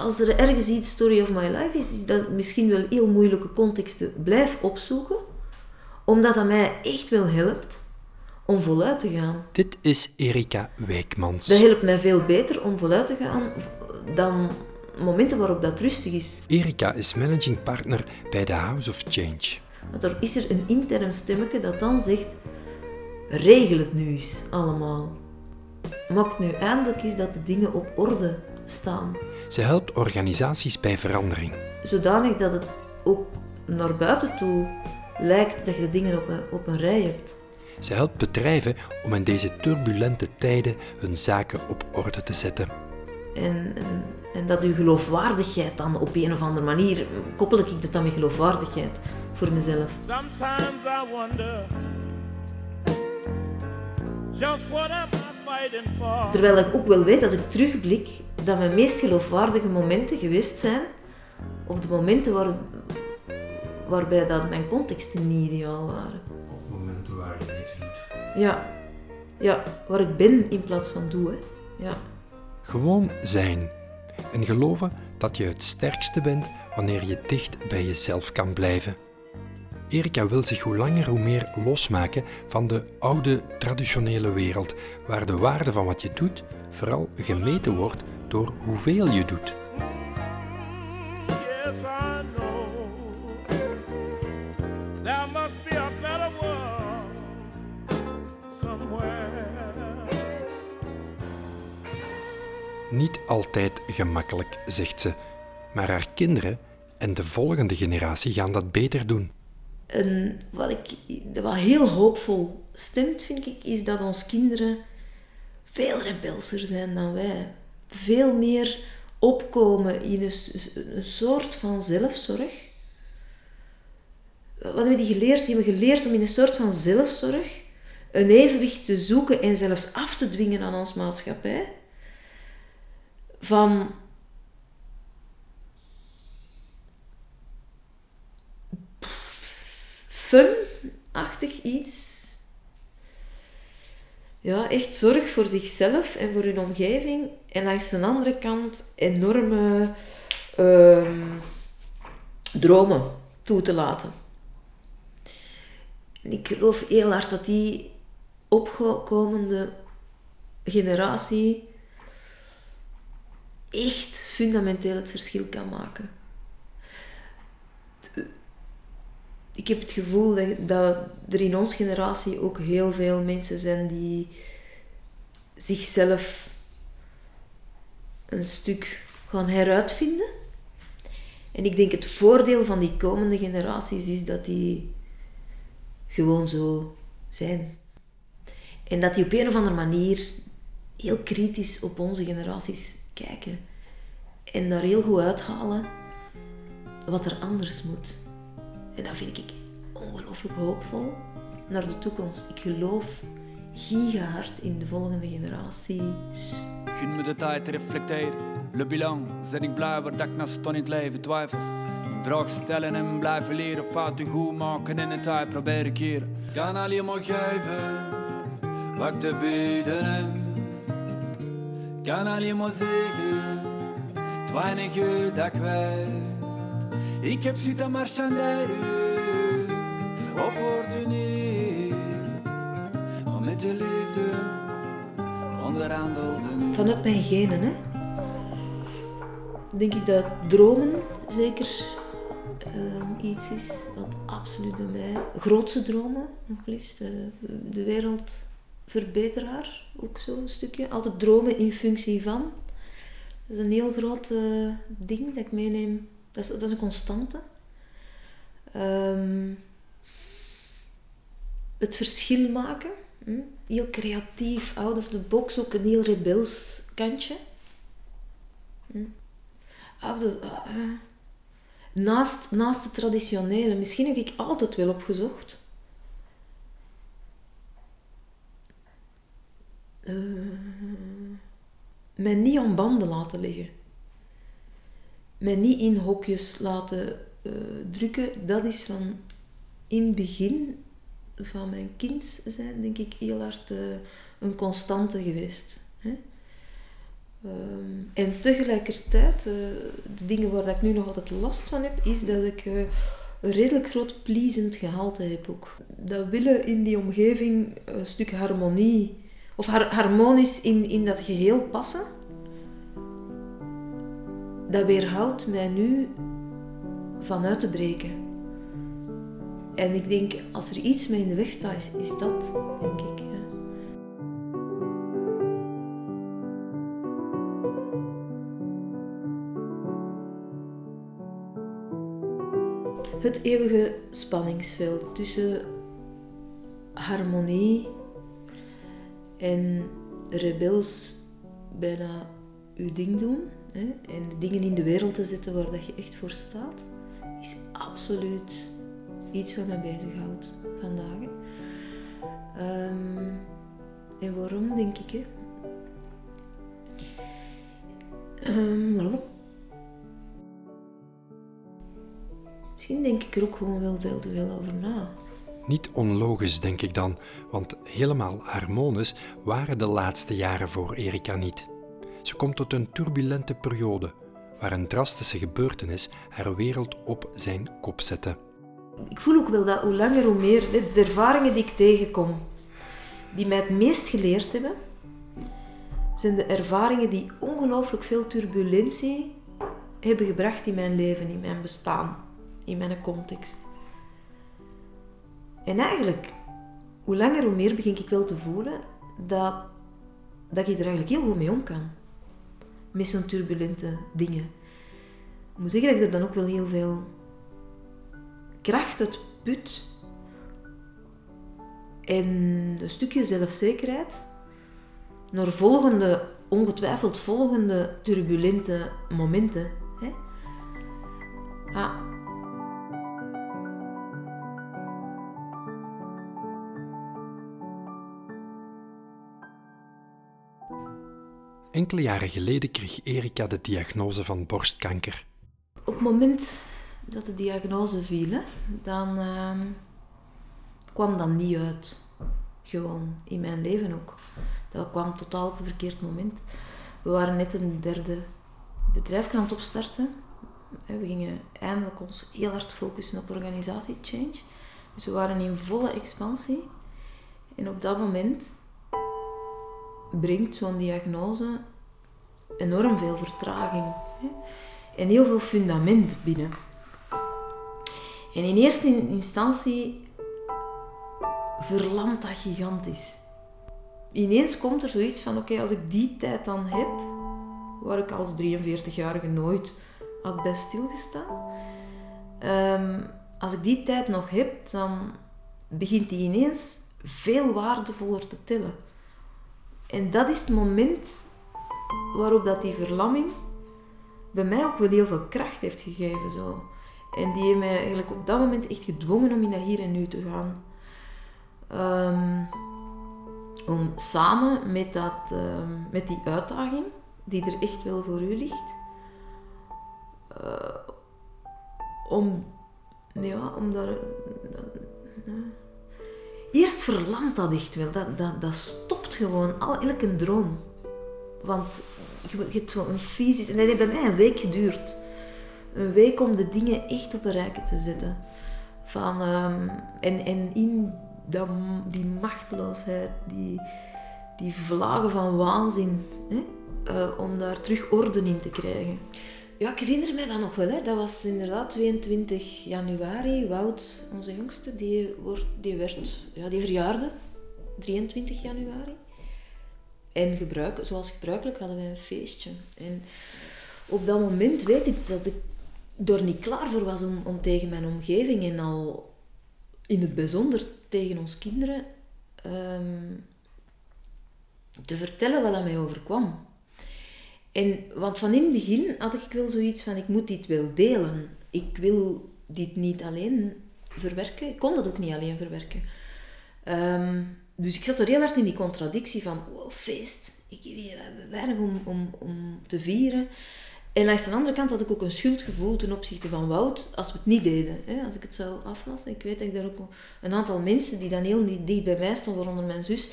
als er ergens iets story of my life is, is dat misschien wel heel moeilijke contexten blijf opzoeken, omdat dat mij echt wel helpt om voluit te gaan. Dit is Erika Wijkmans. Dat helpt mij veel beter om voluit te gaan dan momenten waarop dat rustig is. Erika is managing partner bij The House of Change. Want er is er een intern stemmetje dat dan zegt, regel het nu eens allemaal. Maak nu eindelijk eens dat de dingen op orde staan. Ze helpt organisaties bij verandering. Zodanig dat het ook naar buiten toe lijkt dat je de dingen op een, op een rij hebt. Ze helpt bedrijven om in deze turbulente tijden hun zaken op orde te zetten. En, en, en dat uw geloofwaardigheid dan op een of andere manier, koppel ik dat dan met geloofwaardigheid voor mezelf. Sometimes I wonder just what am I fighting for? Terwijl ik ook wel weet, als ik terugblik, dat mijn meest geloofwaardige momenten geweest zijn op de momenten waar, waarbij dat mijn contexten niet ideaal waren. Op momenten waar je niks doet. Ja. Ja, waar ik ben in plaats van doe. Hè. Ja. Gewoon zijn. En geloven dat je het sterkste bent wanneer je dicht bij jezelf kan blijven. Erika wil zich hoe langer hoe meer losmaken van de oude traditionele wereld, waar de waarde van wat je doet vooral gemeten wordt door hoeveel je doet. Niet altijd gemakkelijk, zegt ze, maar haar kinderen en de volgende generatie gaan dat beter doen. Wat, ik, wat heel hoopvol stemt, vind ik, is dat onze kinderen veel rebelser zijn dan wij. Veel meer opkomen in een, soort van zelfzorg. Wat hebben die geleerd? Die hebben geleerd om in een soort van zelfzorg een evenwicht te zoeken en zelfs af te dwingen aan onze maatschappij. Van fun-achtig iets. Ja, echt zorg voor zichzelf en voor hun omgeving. En langs de andere kant enorme ehm, dromen toe te laten. En ik geloof heel hard dat die opkomende generatie echt fundamenteel het verschil kan maken. Ik heb het gevoel dat, dat er in onze generatie ook heel veel mensen zijn die zichzelf een stuk gaan heruitvinden. En ik denk het voordeel van die komende generaties is dat die gewoon zo zijn. En dat die op een of andere manier heel kritisch op onze generaties kijken. En daar heel goed uithalen wat er anders moet. En dat vind ik ongelooflijk hoopvol naar de toekomst. Ik geloof gigahard in de volgende generaties. Gun me de tijd te reflecteren. Le bilan, ben ik blij waar ik naar stond het leven twijfels. Vraag stellen en blijven leren, fouten goed maken en een tijd proberen keren. Kan alleen maar geven wat ik te bieden heb. Kan alleen maar zeggen, het weinige dat ik weet. Ik heb zitten marchanderen, opportunist. Maar met je liefde onderhandelde Vanuit mijn genen, hè? Denk ik dat dromen zeker uh, iets is wat absoluut bij mij... Grootste dromen, nog liefst. Uh, de wereld verbeteraar, ook zo'n stukje. Altijd dromen in functie van. Dat is een heel groot ding dat ik meeneem dat is, een constante. Um, het verschil maken. Hm? Heel creatief, out of the box, ook een heel rebels kantje. Hm? Of, uh, naast, naast het traditionele, misschien heb ik altijd wel opgezocht. Uh, mij niet aan banden laten liggen mij niet in hokjes laten uh, drukken. Dat is van in het begin van mijn kind zijn, denk ik, heel hard uh, een constante geweest. Hè? Ehm, en tegelijkertijd, uh, de dingen waar ik nu nog altijd last van heb, is dat ik een redelijk groot pleasend gehalte heb ook. Dat willen in die omgeving een stuk harmonie, of harmonisch in, in dat geheel passen, dat weerhoudt mij nu van uit te breken. En ik denk, als er iets mee in de weg staat, is, is dat, denk ik. Het eeuwige spanningsveld tussen harmonie en rebels bijna uw ding doen en dingen in de wereld te zetten waar dat je echt voor staat, is absoluut iets wat mij bezighoudt vandaag. Um, en waarom, denk ik? Hè? Um, Misschien denk ik er ook gewoon wel veel te veel over na. Niet onlogisch, denk ik dan, want helemaal harmonisch waren de laatste jaren voor Erika niet. Ze komt tot een turbulente periode waar een drastische gebeurtenis haar wereld op zijn kop zette. Ik voel ook wel dat hoe langer hoe meer de ervaringen die ik tegenkom, die mij het meest geleerd hebben, zijn de ervaringen die ongelooflijk veel turbulentie hebben gebracht in mijn leven, in mijn bestaan, in mijn context. En eigenlijk, hoe langer hoe meer begin ik wel te voelen dat, dat ik er eigenlijk heel goed mee om kan. Met zo'n turbulente dingen. Ik moet zeggen dat ik er dan ook wel heel veel kracht uit put. En een stukje zelfzekerheid naar volgende, ongetwijfeld volgende turbulente momenten. Hè? Ah, Enkele jaren geleden kreeg Erika de diagnose van borstkanker. Op het moment dat de diagnose viel, dan uh, kwam dat niet uit. Gewoon in mijn leven ook. Dat kwam totaal op een verkeerd moment. We waren net een derde bedrijf aan het opstarten. We gingen eindelijk ons heel hard focussen op organisatiechange. Dus we waren in volle expansie. En op dat moment brengt zo'n diagnose enorm veel vertraging hè? en heel veel fundament binnen. En in eerste instantie verlamt dat gigantisch. Ineens komt er zoiets van: oké, als ik die tijd dan heb, waar ik als 43-jarige nooit had bij stilgestaan, um, als ik die tijd nog heb, dan begint die ineens veel waardevoller te tellen. En dat is het moment waarop dat die verlamming bij mij ook wel heel veel kracht heeft gegeven. Zo. En die heeft mij eigenlijk op dat moment echt gedwongen om in dat hier en nu te gaan. Um, om samen met, dat, um, met die uitdaging, die er echt wel voor u ligt, uh, om, ja, om daar... Uh, Eerst verlamt dat echt wel. Dat, dat, dat stopt gewoon al elke droom. Want je, je hebt zo'n fysisch... En dat heeft bij mij een week geduurd. Een week om de dingen echt op een rijke te zetten. Van, um, en, in die machteloosheid, die, die vlagen van waanzin, hè, uh, om daar terug orde in te krijgen. Ja, ik herinner mij dat nog wel. Hè. Dat was inderdaad 22 januari. Wout, onze jongste, die, wordt, die, werd, ja, die verjaarde. 23 januari. En gebruik, zoals gebruikelijk hadden wij een feestje. En op dat moment weet ik dat ik er niet klaar voor was om, om tegen mijn omgeving en al in het bijzonder tegen ons kinderen um, te vertellen wat dat mij overkwam. En, want van in het begin had ik wel zoiets van, ik moet dit wel delen. Ik wil dit niet alleen verwerken. Ik kon dat ook niet alleen verwerken. Um, dus ik zat er heel hard in die contradictie van, wow, feest. Ik, we hebben weinig om, om, om te vieren. En langs de andere kant had ik ook een schuldgevoel ten opzichte van Wout als we het niet deden. Hè, als ik het zou aflassen. Ik weet dat ik daar ook een aantal mensen die dan heel dicht bij mij stonden, waaronder mijn zus,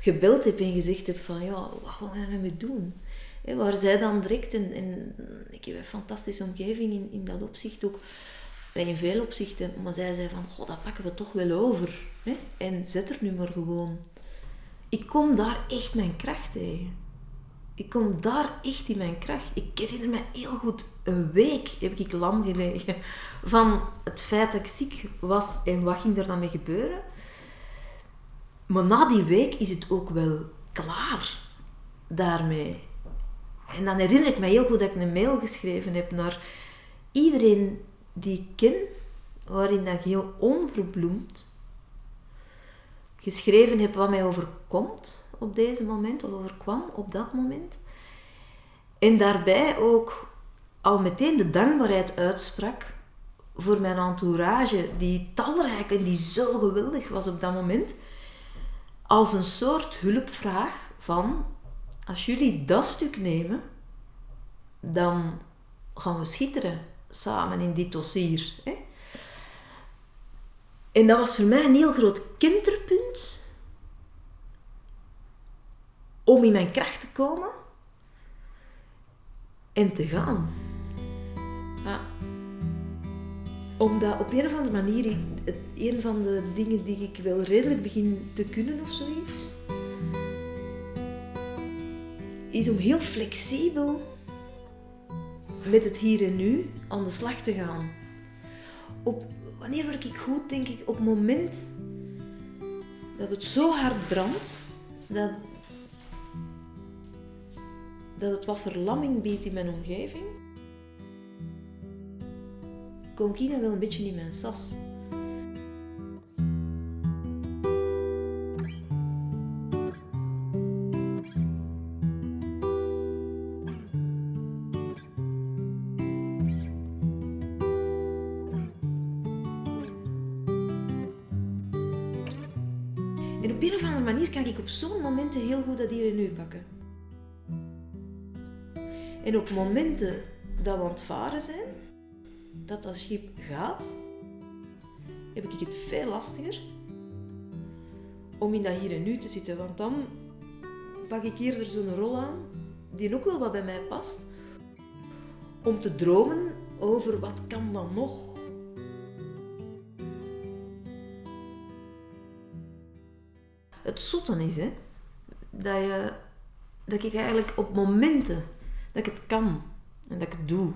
gebeld heb en gezegd heb van, ja, wat gaan we ermee doen? Waar zij dan direct, en, ik heb een fantastische omgeving in, in dat opzicht ook, in veel opzichten, maar zij zei van, goh, dat pakken we toch wel over. En zet er nu maar gewoon. Ik kom daar echt mijn kracht tegen. Ik kom daar echt in mijn kracht. Ik herinner me heel goed, een week heb ik lam gelegen van het feit dat ik ziek was en wat ging er dan mee gebeuren. Maar na die week is het ook wel klaar daarmee. En dan herinner ik me heel goed dat ik een mail geschreven heb naar iedereen die ik ken, waarin dat ik heel onverbloemd geschreven heb wat mij overkomt op deze moment, of overkwam op dat moment. En daarbij ook al meteen de dankbaarheid uitsprak voor mijn entourage, die talrijk en die zo geweldig was op dat moment, als een soort hulpvraag van, als jullie dat stuk nemen, dan gaan we schitteren samen in dit dossier. Hè? En dat was voor mij een heel groot kinderpunt om in mijn kracht te komen en te gaan. Ja. Omdat op een of andere manier, een van de dingen die ik wel redelijk begin te kunnen of zoiets, is om heel flexibel met het hier en nu aan de slag te gaan. Op, wanneer werk ik goed, denk ik, op het moment dat het zo hard brandt, dat, dat het wat verlamming biedt in mijn omgeving, kom ik wel een beetje in mijn sas. Dat hier en nu pakken. En op momenten dat we aan het varen zijn, dat dat schip gaat, heb ik het veel lastiger om in dat hier en nu te zitten. Want dan pak ik eerder zo'n rol aan, die ook wel wat bij mij past, om te dromen over wat kan dan nog het zotten is, hè, je, dat ik eigenlijk op momenten dat ik het kan en dat ik het doe,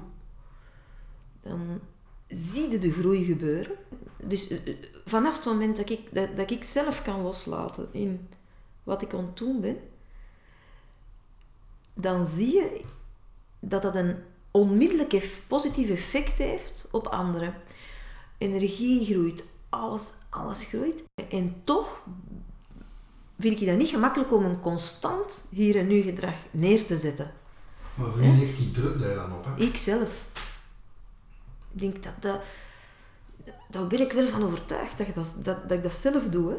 dan zie je de groei gebeuren. Dus eh, eh, vanaf het moment dat ik, dat, dat ik zelf kan loslaten in wat ik aan ben, dan zie je dat dat een onmiddellijk positief effect heeft op anderen. Energie groeit, alles, alles groeit. En toch vind ik dat niet gemakkelijk om een constant hier en nu gedrag neer te zetten. Maar wie ligt die druk daar dan op? Hè? Ik zelf. Ik denk dat dat... Daar ben ik wel van overtuigd dat, dat, dat, dat ik dat zelf doe. Hè.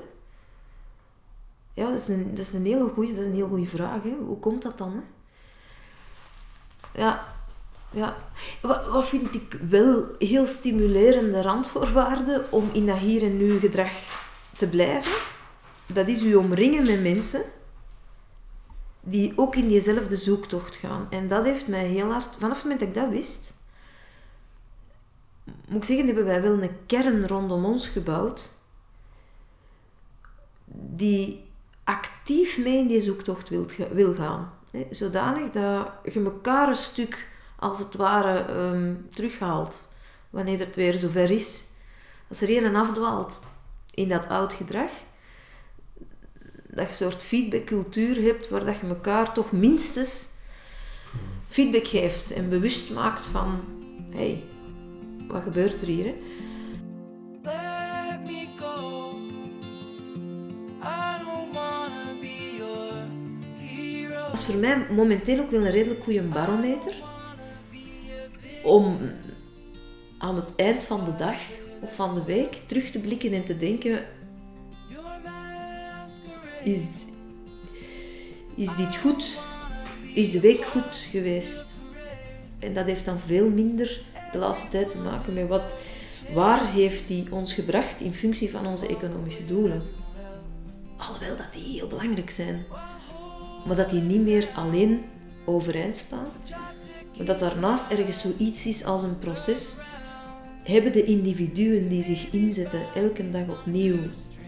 Ja, dat is een, dat is een hele goede, dat is een heel goede vraag. Hè. Hoe komt dat dan? Hè? Ja, ja. Wat, wat vind ik wel heel stimulerende randvoorwaarden om in dat hier en nu gedrag te blijven? Dat is u omringen met mensen die ook in diezelfde zoektocht gaan. En dat heeft mij heel hard, vanaf het moment dat ik dat wist, moet ik zeggen, hebben wij wel een kern rondom ons gebouwd die actief mee in die zoektocht wil, wil gaan. Zodanig dat je elkaar een stuk, als het ware, um, terughaalt wanneer het weer zover is. Als er een afdwaalt in dat oud gedrag, dat je een soort feedbackcultuur hebt waar dat je elkaar toch minstens feedback geeft en bewust maakt van hé, hey, wat gebeurt er hier? Hè? Dat is voor mij momenteel ook wel een redelijk goede barometer om aan het eind van de dag of van de week terug te blikken en te denken is, is dit goed? Is de week goed geweest? En dat heeft dan veel minder de laatste tijd te maken met wat, waar heeft die ons gebracht in functie van onze economische doelen. Alhoewel dat die heel belangrijk zijn. Maar dat die niet meer alleen overeind staan. Maar dat daarnaast ergens zoiets is als een proces. Hebben de individuen die zich inzetten elke dag opnieuw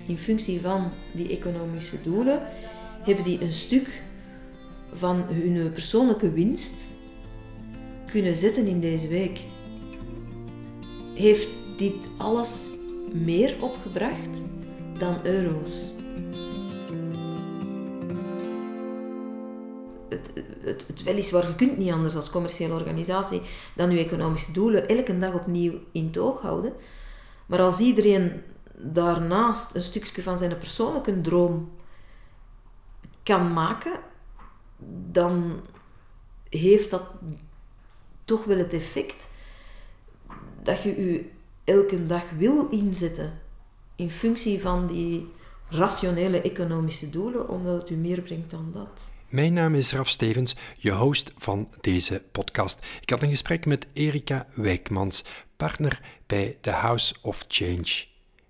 in functie van die economische doelen, hebben die een stuk van hun persoonlijke winst kunnen zetten in deze week? Heeft dit alles meer opgebracht dan euro's? Het, het, het weliswaar, je kunt niet anders als commerciële organisatie dan je economische doelen elke dag opnieuw in toog houden. Maar als iedereen daarnaast een stukje van zijn persoonlijke droom kan maken, dan heeft dat toch wel het effect dat je je elke dag wil inzetten in functie van die rationele economische doelen, omdat het u meer brengt dan dat. Mijn naam is Raf Stevens, je host van deze podcast. Ik had een gesprek met Erika Wijkmans, partner bij The House of Change.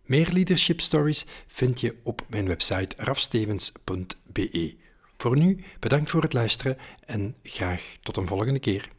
Meer leadership stories vind je op mijn website rafstevens.be. Voor nu bedankt voor het luisteren en graag tot een volgende keer.